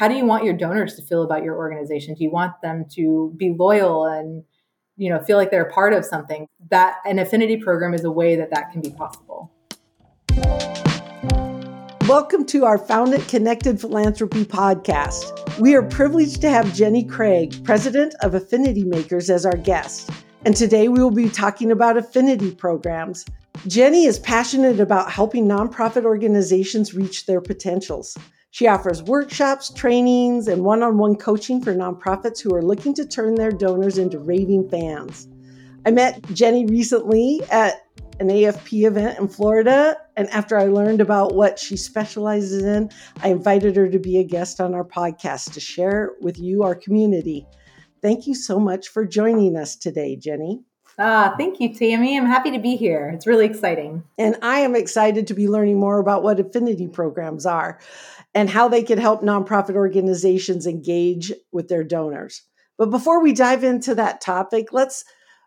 how do you want your donors to feel about your organization? Do you want them to be loyal and you know feel like they're a part of something? That an affinity program is a way that that can be possible. Welcome to our Foundant Connected Philanthropy podcast. We are privileged to have Jenni Craig, president of Affinity Makers, as our guest. And today we will be talking about affinity programs. Jenni is passionate about helping nonprofit organizations reach their potentials. She offers workshops, trainings, and one on one coaching for nonprofits who are looking to turn their donors into raving fans. I met Jenni recently at an AFP event in Florida, and after I learned about what she specializes in, I invited her to be a guest on our podcast to share with you, our community. Thank you so much for joining us today, Jenni. Ah, thank you, Tammy. I'm happy to be here. It's really exciting. And I am excited to be learning more about what affinity programs are and how they can help nonprofit organizations engage with their donors. But before we dive into that topic, let's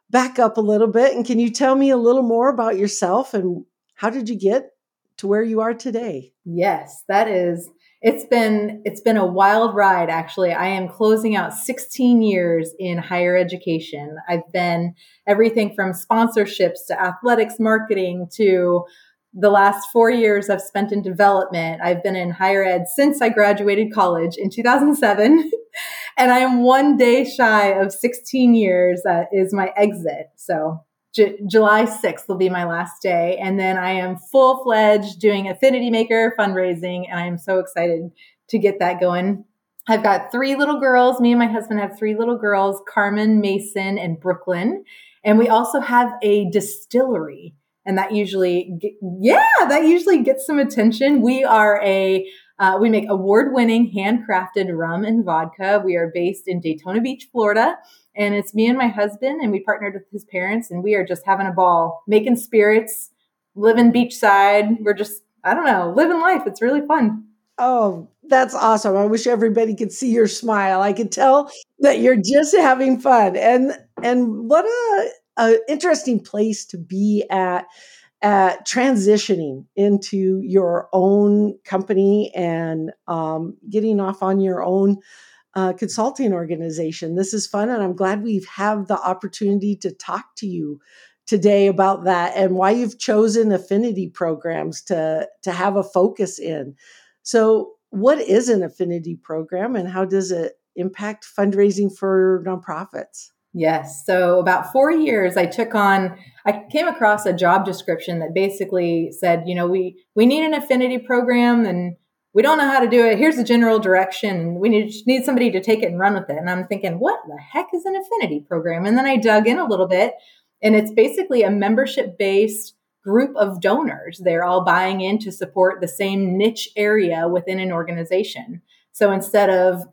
back up a little bit. And can you tell me a little more about yourself and how did you get to where you are today? Yes, that is it's been it's been a wild ride actually. I am closing out 16 years in higher education. I've been everything from sponsorships to athletics marketing to the last four years I've spent in development. I've been in higher ed since I graduated college in 2007. and I am one day shy of 16 years. That is my exit. So J- July 6th will be my last day. And then I am full fledged doing Affinity Maker fundraising. And I am so excited to get that going. I've got three little girls. Me and my husband have three little girls Carmen, Mason, and Brooklyn. And we also have a distillery and that usually yeah that usually gets some attention we are a uh, we make award-winning handcrafted rum and vodka we are based in daytona beach florida and it's me and my husband and we partnered with his parents and we are just having a ball making spirits living beachside we're just i don't know living life it's really fun Oh, that's awesome. I wish everybody could see your smile. I could tell that you're just having fun. And and what a an interesting place to be at at transitioning into your own company and um, getting off on your own uh, consulting organization. This is fun, and I'm glad we have had the opportunity to talk to you today about that and why you've chosen affinity programs to to have a focus in. So, what is an affinity program, and how does it impact fundraising for nonprofits? Yes. So about four years, I took on. I came across a job description that basically said, you know, we we need an affinity program, and we don't know how to do it. Here's the general direction. We need need somebody to take it and run with it. And I'm thinking, what the heck is an affinity program? And then I dug in a little bit, and it's basically a membership based group of donors. They're all buying in to support the same niche area within an organization. So instead of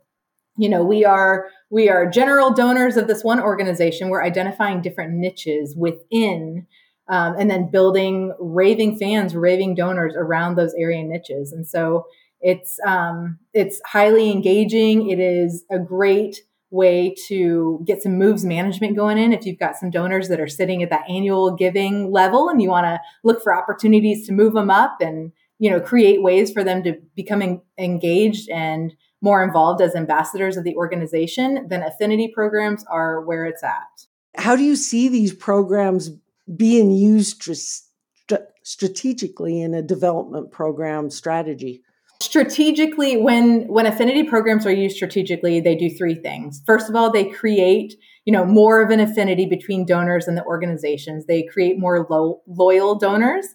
you know we are we are general donors of this one organization. We're identifying different niches within um, and then building raving fans raving donors around those area niches. And so it's um, it's highly engaging. It is a great way to get some moves management going in. If you've got some donors that are sitting at that annual giving level and you want to look for opportunities to move them up and you know create ways for them to become engaged and more involved as ambassadors of the organization, then affinity programs are where it's at. How do you see these programs being used st- strategically in a development program strategy? Strategically, when when affinity programs are used strategically, they do three things. First of all, they create you know more of an affinity between donors and the organizations. They create more lo- loyal donors.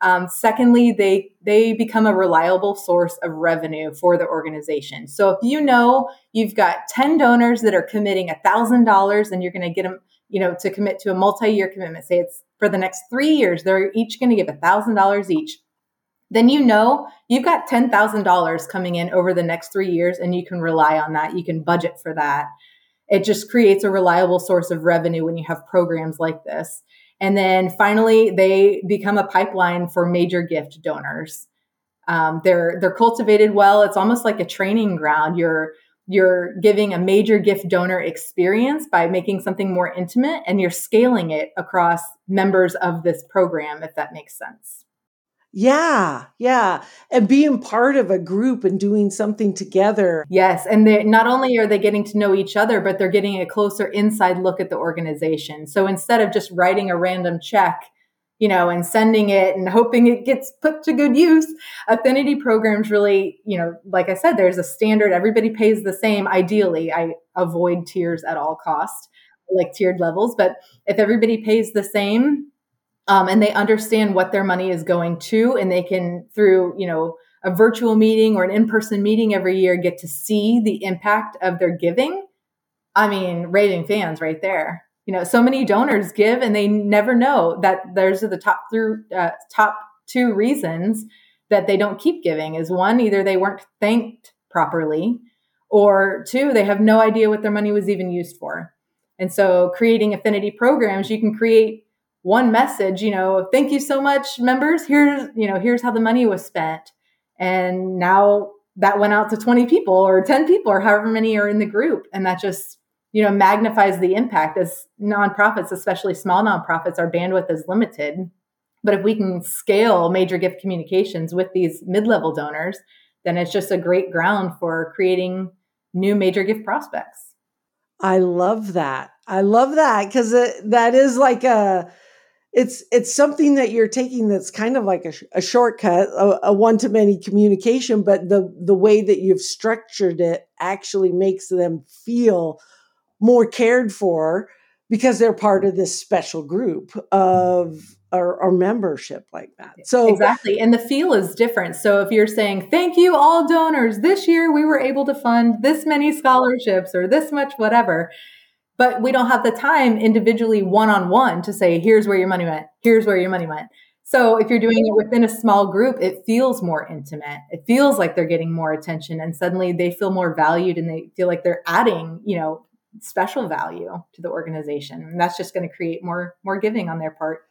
Um, secondly, they they become a reliable source of revenue for the organization. So if you know you've got ten donors that are committing thousand dollars, and you're going to get them, you know, to commit to a multi-year commitment. Say it's for the next three years, they're each going to give thousand dollars each. Then you know you've got ten thousand dollars coming in over the next three years, and you can rely on that. You can budget for that. It just creates a reliable source of revenue when you have programs like this. And then finally, they become a pipeline for major gift donors. Um, they're they're cultivated well. It's almost like a training ground. You're you're giving a major gift donor experience by making something more intimate, and you're scaling it across members of this program, if that makes sense. Yeah, yeah. And being part of a group and doing something together. Yes. And they not only are they getting to know each other, but they're getting a closer inside look at the organization. So instead of just writing a random check, you know, and sending it and hoping it gets put to good use, affinity programs really, you know, like I said, there's a standard, everybody pays the same. Ideally, I avoid tiers at all cost, like tiered levels. But if everybody pays the same, um, and they understand what their money is going to and they can through you know a virtual meeting or an in-person meeting every year get to see the impact of their giving. I mean raving fans right there. You know so many donors give and they never know that those are the top through uh, top two reasons that they don't keep giving is one either they weren't thanked properly or two they have no idea what their money was even used for. And so creating affinity programs you can create one message, you know, thank you so much, members. Here's, you know, here's how the money was spent. And now that went out to 20 people or 10 people or however many are in the group. And that just, you know, magnifies the impact as nonprofits, especially small nonprofits, our bandwidth is limited. But if we can scale major gift communications with these mid level donors, then it's just a great ground for creating new major gift prospects. I love that. I love that because that is like a it's it's something that you're taking that's kind of like a, a shortcut a, a one-to-many communication but the the way that you've structured it actually makes them feel more cared for because they're part of this special group of or, or, membership like that. So exactly, and the feel is different. So if you're saying thank you all donors, this year we were able to fund this many scholarships or this much whatever, but we don't have the time individually one on one to say, here's where your money went, here's where your money went. So if you're doing it within a small group, it feels more intimate. It feels like they're getting more attention and suddenly they feel more valued and they feel like they're adding, you know, special value to the organization. And that's just going to create more more giving on their part.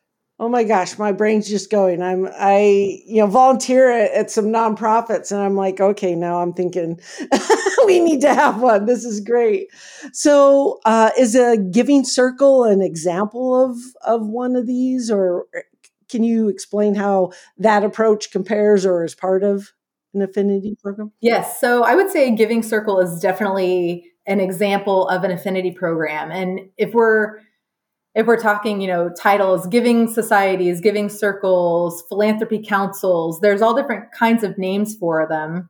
Oh my gosh, my brain's just going. I'm I you know volunteer at, at some nonprofits and I'm like, okay, now I'm thinking we need to have one. This is great. So, uh, is a giving circle an example of of one of these, or can you explain how that approach compares or is part of an affinity program? Yes. So, I would say Giving Circle is definitely an example of an affinity program, and if we're if we're talking, you know, titles, giving societies, giving circles, philanthropy councils, there's all different kinds of names for them.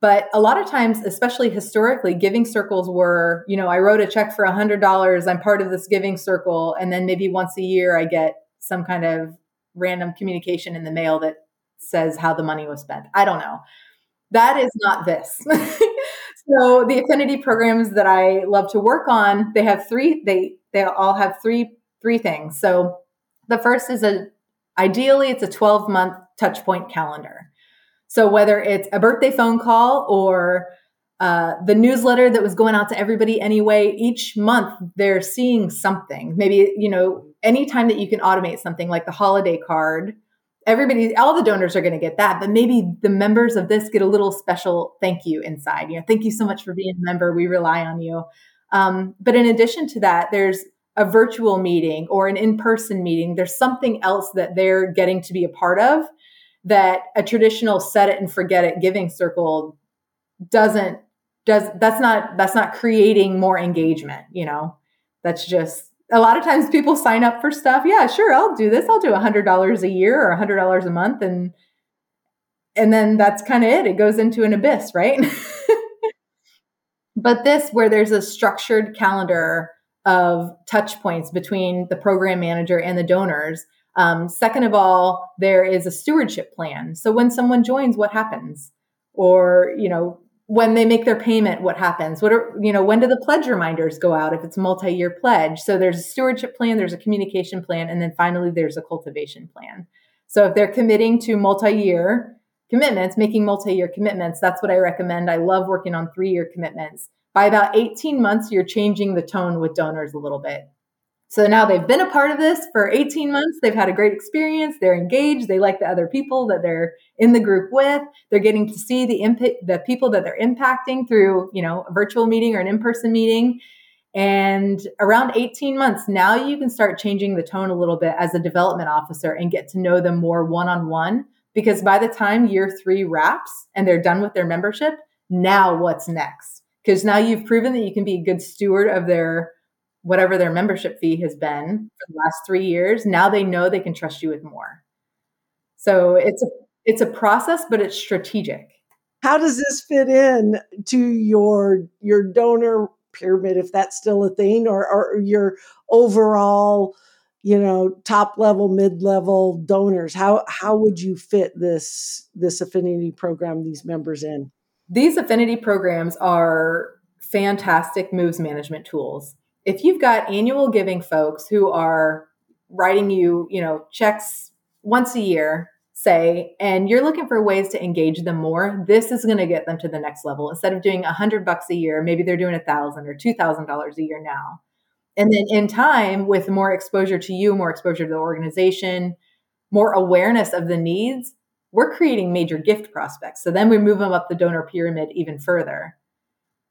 But a lot of times, especially historically, giving circles were, you know, I wrote a check for $100. I'm part of this giving circle. And then maybe once a year, I get some kind of random communication in the mail that says how the money was spent. I don't know. That is not this. so the affinity programs that I love to work on, they have three, they they all have three three things. So the first is a ideally it's a 12 month touch point calendar. So whether it's a birthday phone call or uh, the newsletter that was going out to everybody anyway, each month they're seeing something. Maybe, you know, anytime that you can automate something like the holiday card, everybody, all the donors are going to get that, but maybe the members of this get a little special thank you inside. You know, thank you so much for being a member. We rely on you. Um, but in addition to that, there's a virtual meeting or an in person meeting. There's something else that they're getting to be a part of that a traditional set it and forget it giving circle doesn't does that's not that's not creating more engagement you know that's just a lot of times people sign up for stuff yeah sure i'll do this i'll do a hundred dollars a year or a hundred dollars a month and and then that's kind of it it goes into an abyss right but this where there's a structured calendar of touch points between the program manager and the donors um, second of all, there is a stewardship plan. So when someone joins, what happens? Or, you know, when they make their payment, what happens? What are, you know, when do the pledge reminders go out if it's a multi year pledge? So there's a stewardship plan, there's a communication plan, and then finally there's a cultivation plan. So if they're committing to multi year commitments, making multi year commitments, that's what I recommend. I love working on three year commitments. By about 18 months, you're changing the tone with donors a little bit. So now they've been a part of this for 18 months. They've had a great experience. They're engaged. They like the other people that they're in the group with. They're getting to see the impact, the people that they're impacting through, you know, a virtual meeting or an in-person meeting. And around 18 months, now you can start changing the tone a little bit as a development officer and get to know them more one-on-one because by the time year three wraps and they're done with their membership, now what's next? Because now you've proven that you can be a good steward of their whatever their membership fee has been for the last three years. Now they know they can trust you with more. So it's a it's a process, but it's strategic. How does this fit in to your your donor pyramid, if that's still a thing, or, or your overall, you know, top level, mid level donors? How how would you fit this this affinity program, these members in? These affinity programs are fantastic moves management tools. If you've got annual giving folks who are writing you, you know, checks once a year say, and you're looking for ways to engage them more, this is going to get them to the next level. Instead of doing a hundred bucks a year, maybe they're doing a thousand or two thousand dollars a year now. And then in time, with more exposure to you, more exposure to the organization, more awareness of the needs, we're creating major gift prospects. So then we move them up the donor pyramid even further.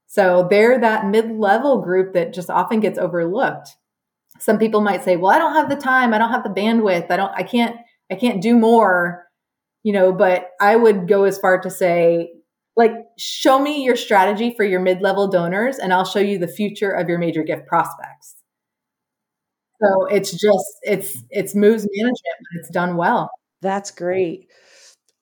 So they're that mid level group that just often gets overlooked. Some people might say, well, I don't have the time. I don't have the bandwidth. I don't, I can't I can't do more, you know, but I would go as far to say, like, show me your strategy for your mid level donors, and I'll show you the future of your major gift prospects. So it's just, it's, it's moves management, but it's done well. That's great.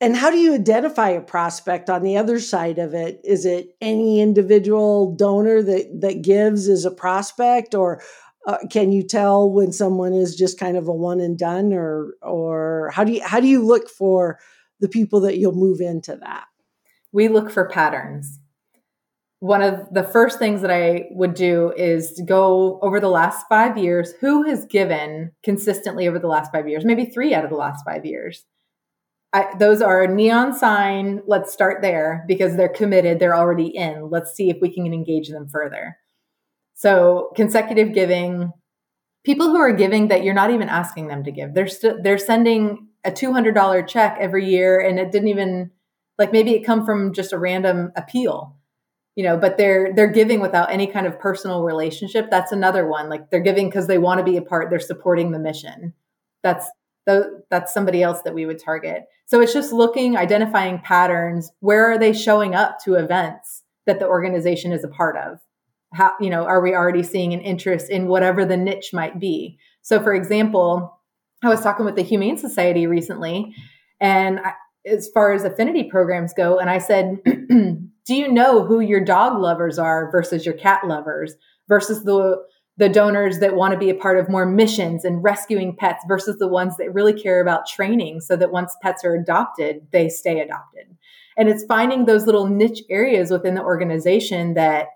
And how do you identify a prospect on the other side of it? Is it any individual donor that that gives is a prospect, or uh, can you tell when someone is just kind of a one and done or or how do you how do you look for the people that you'll move into that? We look for patterns. One of the first things that i would do is go over the last five years who has given consistently over the last five years? Maybe three out of the last five years I, those are neon sign let's start there because they're committed they're already in let's see if we can engage them further so consecutive giving, people who are giving that you're not even asking them to give. They're they're sending a $200 check every year and it didn't even like maybe it come from just a random appeal. You know, but they're they're giving without any kind of personal relationship. That's another one. Like they're giving because they want to be a part, they're supporting the mission. That's the, that's somebody else that we would target. So it's just looking, identifying patterns. Where are they showing up to events that the organization is a part of? how you know are we already seeing an interest in whatever the niche might be so for example i was talking with the humane society recently and I, as far as affinity programs go and i said do you know who your dog lovers are versus your cat lovers versus the the donors that want to be a part of more missions and rescuing pets versus the ones that really care about training so that once pets are adopted they stay adopted and it's finding those little niche areas within the organization that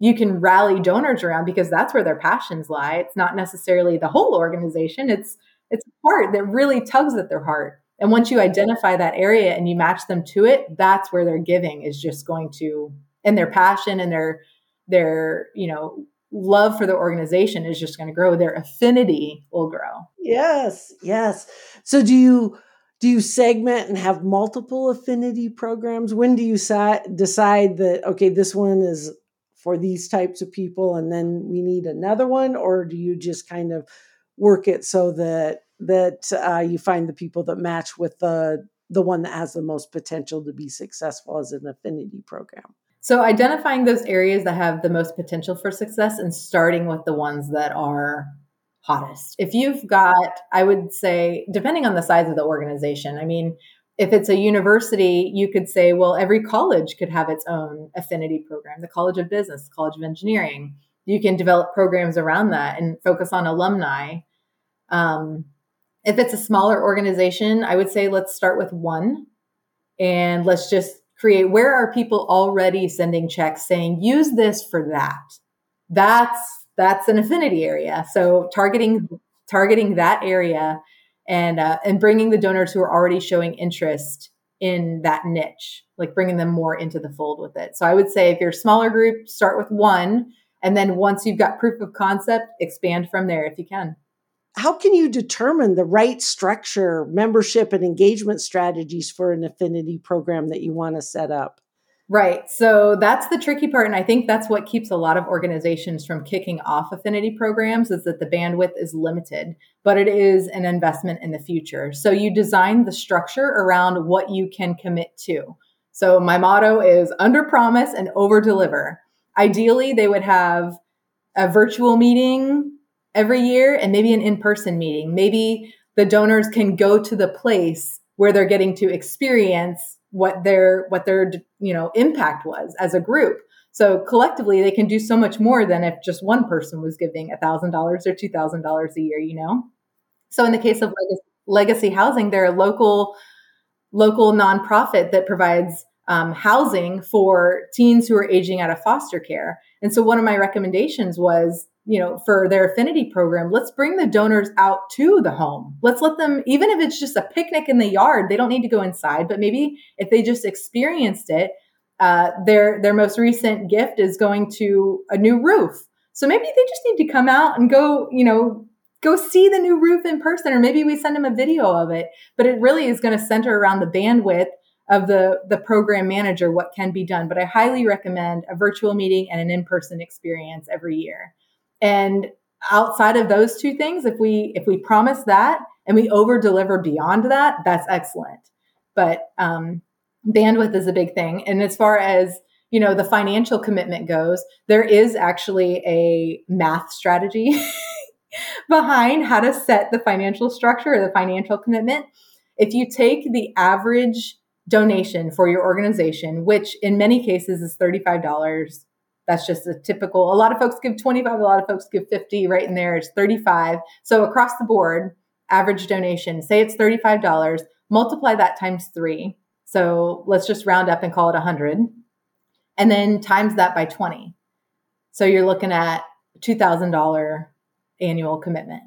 you can rally donors around because that's where their passions lie. It's not necessarily the whole organization. It's it's a part that really tugs at their heart. And once you identify that area and you match them to it, that's where their giving is just going to and their passion and their their, you know, love for the organization is just going to grow. Their affinity will grow. Yes, yes. So do you do you segment and have multiple affinity programs? When do you decide that okay, this one is for these types of people and then we need another one or do you just kind of work it so that that uh, you find the people that match with the the one that has the most potential to be successful as an affinity program so identifying those areas that have the most potential for success and starting with the ones that are hottest if you've got i would say depending on the size of the organization i mean if it's a university, you could say, well, every college could have its own affinity program, the College of Business, College of Engineering. You can develop programs around that and focus on alumni. Um, if it's a smaller organization, I would say let's start with one and let's just create where are people already sending checks saying use this for that. That's that's an affinity area. So targeting targeting that area and uh, and bringing the donors who are already showing interest in that niche, like bringing them more into the fold with it. So I would say if you're a smaller group, start with one, and then once you've got proof of concept, expand from there if you can. How can you determine the right structure, membership, and engagement strategies for an affinity program that you want to set up? Right. So that's the tricky part. And I think that's what keeps a lot of organizations from kicking off affinity programs is that the bandwidth is limited, but it is an investment in the future. So you design the structure around what you can commit to. So my motto is under promise and over deliver. Ideally, they would have a virtual meeting every year and maybe an in person meeting. Maybe the donors can go to the place where they're getting to experience what their what their you know impact was as a group. So collectively they can do so much more than if just one person was giving $1000 or $2000 a year you know? So in the case of legacy housing they're a local local nonprofit that provides um, housing for teens who are aging out of foster care. And so one of my recommendations was you know, for their affinity program, let's bring the donors out to the home. Let's let them, even if it's just a picnic in the yard, they don't need to go inside, but maybe if they just experienced it, uh, their their most recent gift is going to a new roof. So maybe they just need to come out and go, you know, go see the new roof in person, or maybe we send them a video of it. But it really is going to center around the bandwidth of the the program manager, what can be done. But I highly recommend a virtual meeting and an in person experience every year. And outside of those two things, if we if we promise that and we over deliver beyond that, that's excellent. But um, bandwidth is a big thing. And as far as you know the financial commitment goes, there is actually a math strategy behind how to set the financial structure or the financial commitment. If you take the average donation for your organization, which in many cases is $35 that's just a typical a lot of folks give 25 a lot of folks give 50 right in there it's 35 so across the board average donation say it's $35 multiply that times three. So let's just round up and call it 100 and then times that by 20 so you're looking at $2000 annual commitment.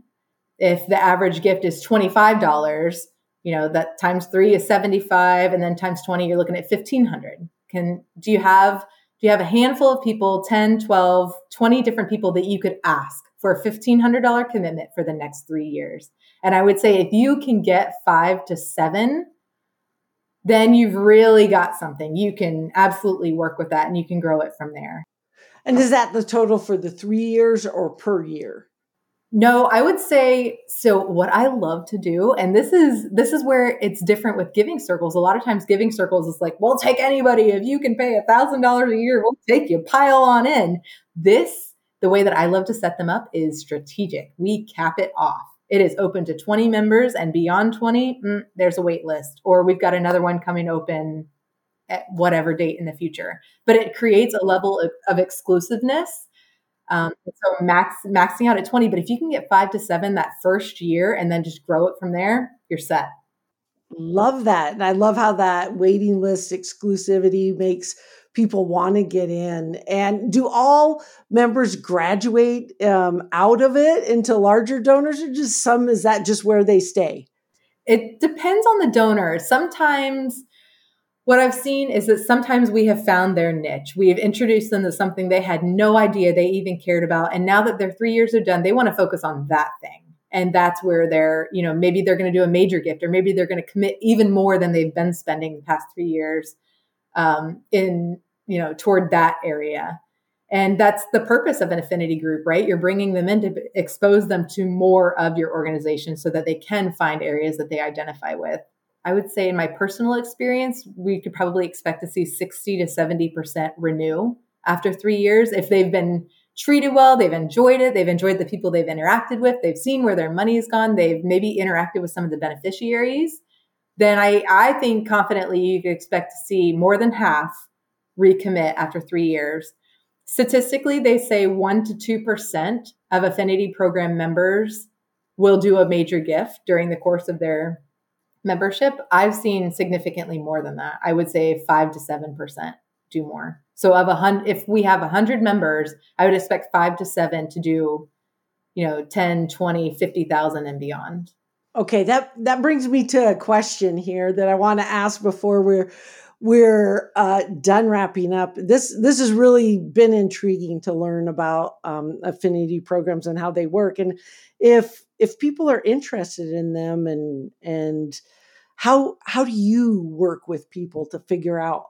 If the average gift is $25 you know that times three is 75 and then times 20 you're looking at 1500 can do you have you have a handful of people 10 12 20 different people that you could ask for a $1500 commitment for the next three years? And i would say if you can get five to seven then you've really got something. You can absolutely work with that and you can grow it from there. And is that the total for the three years or per year no, I would say so what I love to do and this is this is where it's different with giving circles. A lot of times giving circles is like, "We'll take anybody if you can pay a $1000 a year, we'll take you pile on in." This the way that I love to set them up is strategic. We cap it off. It is open to 20 members and beyond 20, mm, there's a wait list or we've got another one coming open at whatever date in the future. But it creates a level of, of exclusiveness um, so max maxing out at 20, but if you can get five to seven that first year and then just grow it from there, you're set. Love that. And I love how that waiting list exclusivity makes people want to get in. And do all members graduate um, out of it into larger donors or just some, is that just where they stay? It depends on the donor. Sometimes what I've seen is that sometimes we have found their niche. We have introduced them to something they had no idea they even cared about. And now that their three years are done, they want to focus on that thing. And that's where they're, you know, maybe they're going to do a major gift or maybe they're going to commit even more than they've been spending the past three years um, in, you know, toward that area. And that's the purpose of an affinity group, right? You're bringing them in to expose them to more of your organization so that they can find areas that they identify with. I would say in my personal experience, we could probably expect to see 60 to 70% renew after three years. If they've been treated well, they've enjoyed it, they've enjoyed the people they've interacted with, they've seen where their money has gone, they've maybe interacted with some of the beneficiaries, then I, I think confidently you could expect to see more than half recommit after three years. Statistically, they say 1% to 2% of affinity program members will do a major gift during the course of their membership, I've seen significantly more than that. I would say five to seven percent do more. So of a hundred, if we have a hundred members, I would expect five to seven to do, you know, 10, 20, 50,000 and beyond. Okay, that that brings me to a question here that I want to ask before we're we're uh, done wrapping up. This this has really been intriguing to learn about um, affinity programs and how they work. And if if people are interested in them and and how how do you work with people to figure out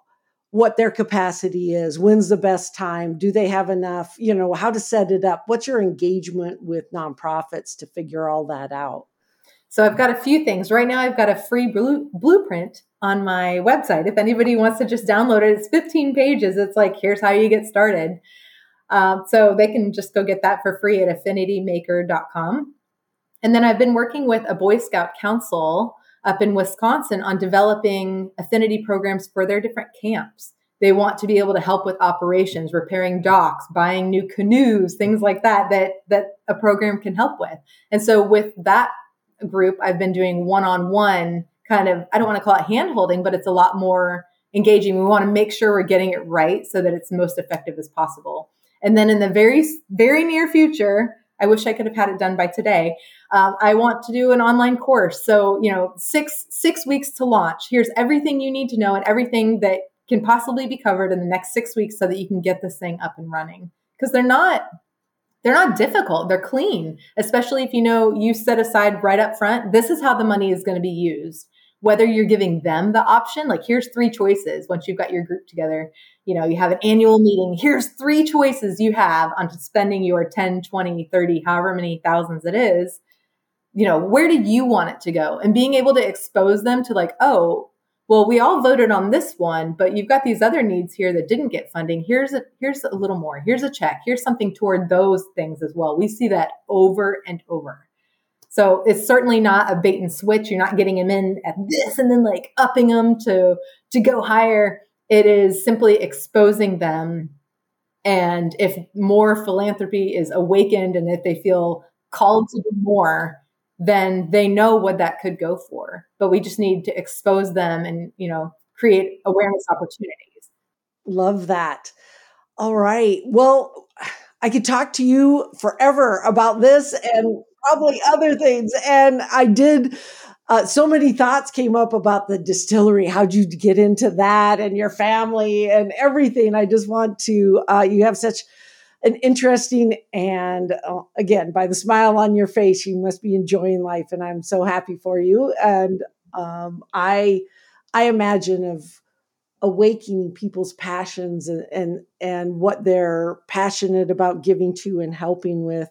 what their capacity is, when's the best time, do they have enough, you know, how to set it up, what's your engagement with nonprofits to figure all that out? So I've got a few things. Right now, I've got a free blue, blueprint on my website. If anybody wants to just download it, it's 15 pages. It's like, here's how you get started. Um, so they can just go get that for free at affinitymaker.com. And then I've been working with a Boy Scout council up in Wisconsin on developing affinity programs for their different camps. They want to be able to help with operations, repairing docks, buying new canoes, things like that, that, that a program can help with. And so with that group, I've been doing one on one kind of, I don't want to call it hand holding, but it's a lot more engaging. We want to make sure we're getting it right so that it's most effective as possible. And then in the very, very near future, I wish I could have had it done by today. Um, I want to do an online course. So, you know, six, six weeks to launch. Here's everything you need to know and everything that can possibly be covered in the next six weeks so that you can get this thing up and running. Because they're not, they're not difficult. They're clean, especially if you know you set aside right up front. This is how the money is going to be used whether you're giving them the option, like here's three choices once you've got your group together, you know, you have an annual meeting, here's three choices you have on spending your 10, 20, 30, however many thousands it is. You know, where do you want it to go? And being able to expose them to like, oh, well, we all voted on this one, but you've got these other needs here that didn't get funding. Here's a here's a little more. Here's a check. Here's something toward those things as well. We see that over and over. So it's certainly not a bait and switch. You're not getting them in at this and then like upping them to to go higher. It is simply exposing them. And if more philanthropy is awakened and if they feel called to do more, then they know what that could go for. But we just need to expose them and, you know, create awareness opportunities. Love that. All right. Well, I could talk to you forever about this and probably other things. And I did. Uh, so many thoughts came up about the distillery. How'd you get into that and your family and everything? I just want to, uh, you have such an interesting and uh, again, by the smile on your face, you must be enjoying life. And I'm so happy for you. And um, I, I imagine of awakening people's passions and, and and what they're passionate about giving to and helping with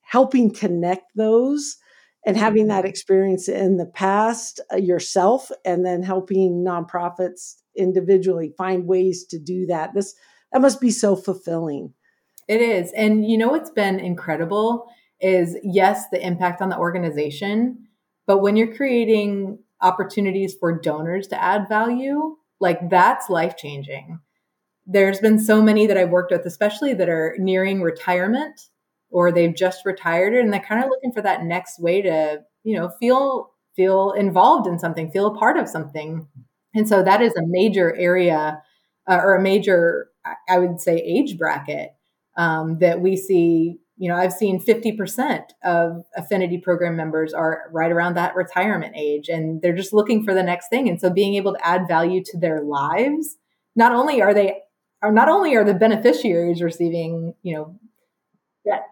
helping connect those and having that mm-hmm. experience in the past uh, yourself and then helping nonprofits individually find ways to do that this that must be so fulfilling it is. And you know what's been incredible is yes the impact on the organization but when you're creating opportunities for donors to add value like that's life changing there's been so many that i've worked with especially that are nearing retirement or they've just retired and they're kind of looking for that next way to you know feel feel involved in something feel a part of something. And so that is a major area uh, or a major i would say age bracket um, that we see you know i've seen 50% of affinity program members are right around that retirement age and they're just looking for the next thing and so being able to add value to their lives not only are they are not only are the beneficiaries receiving you know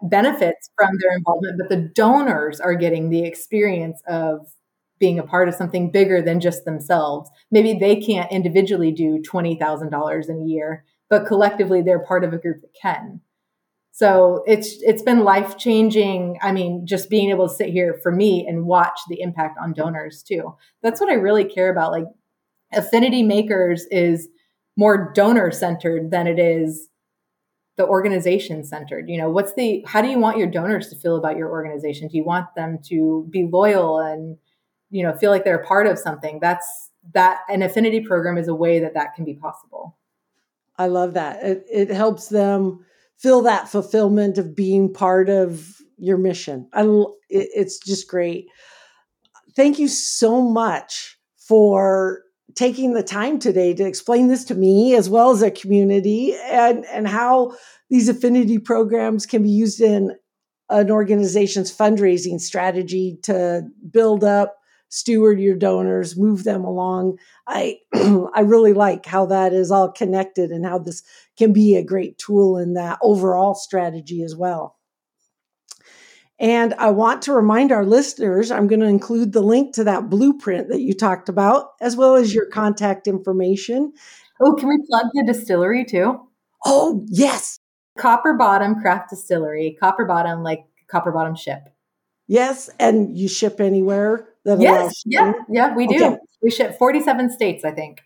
benefits from their involvement, but the donors are getting the experience of being a part of something bigger than just themselves. Maybe they can't individually do $20,000 in a year, but collectively they're part of a group that can. So it's it's been life changing. I mean, just being able to sit here for me and watch the impact on donors too. That's what I really care about. Like Affinity Makers is more donor centered than it is the organization centered you know what's the how do you want your donors to feel about your organization do you want them to be loyal and you know feel like they're a part of something that's that an affinity program is a way that that can be possible i love that it, it helps them feel that fulfillment of being part of your mission. I, it, it's just great. Thank you so much for taking the time today to explain this to me as well as a community and, and how these affinity programs can be used in an organization's fundraising strategy to build up steward your donors move them along i i really like how that is all connected and how this can be a great tool in that overall strategy as well and I want to remind our listeners, I'm going to include the link to that blueprint that you talked about, as well as your contact information. Oh, can we plug the distillery too? Oh, yes. Copper Bottom Craft Distillery. Copper Bottom, like Copper Bottom ship. Yes, and you ship anywhere yes, yeah, yeah, we do. Okay. We ship 47 states, I think.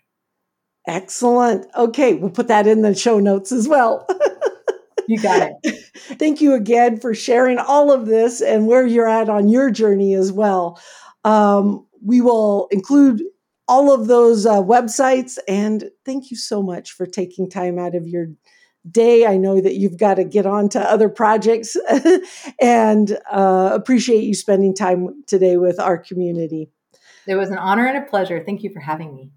Excellent. Okay, we'll put that in the show notes as well. you got it. Thank you again for sharing all of this and where you're at on your journey as well. Um, we will include all of those uh, websites. And thank you so much for taking time out of your day. I know that you've got to get on to other projects and uh, appreciate you spending time today with our community. It was an honor and a pleasure. Thank you for having me.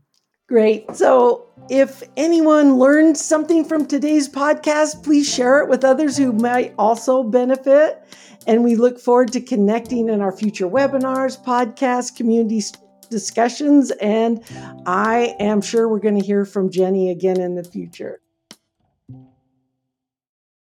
Great. So, if anyone learned something from today's podcast, please share it with others who might also benefit. And we look forward to connecting in our future webinars, podcasts, community discussions. And I am sure we're going to hear from Jenni again in the future.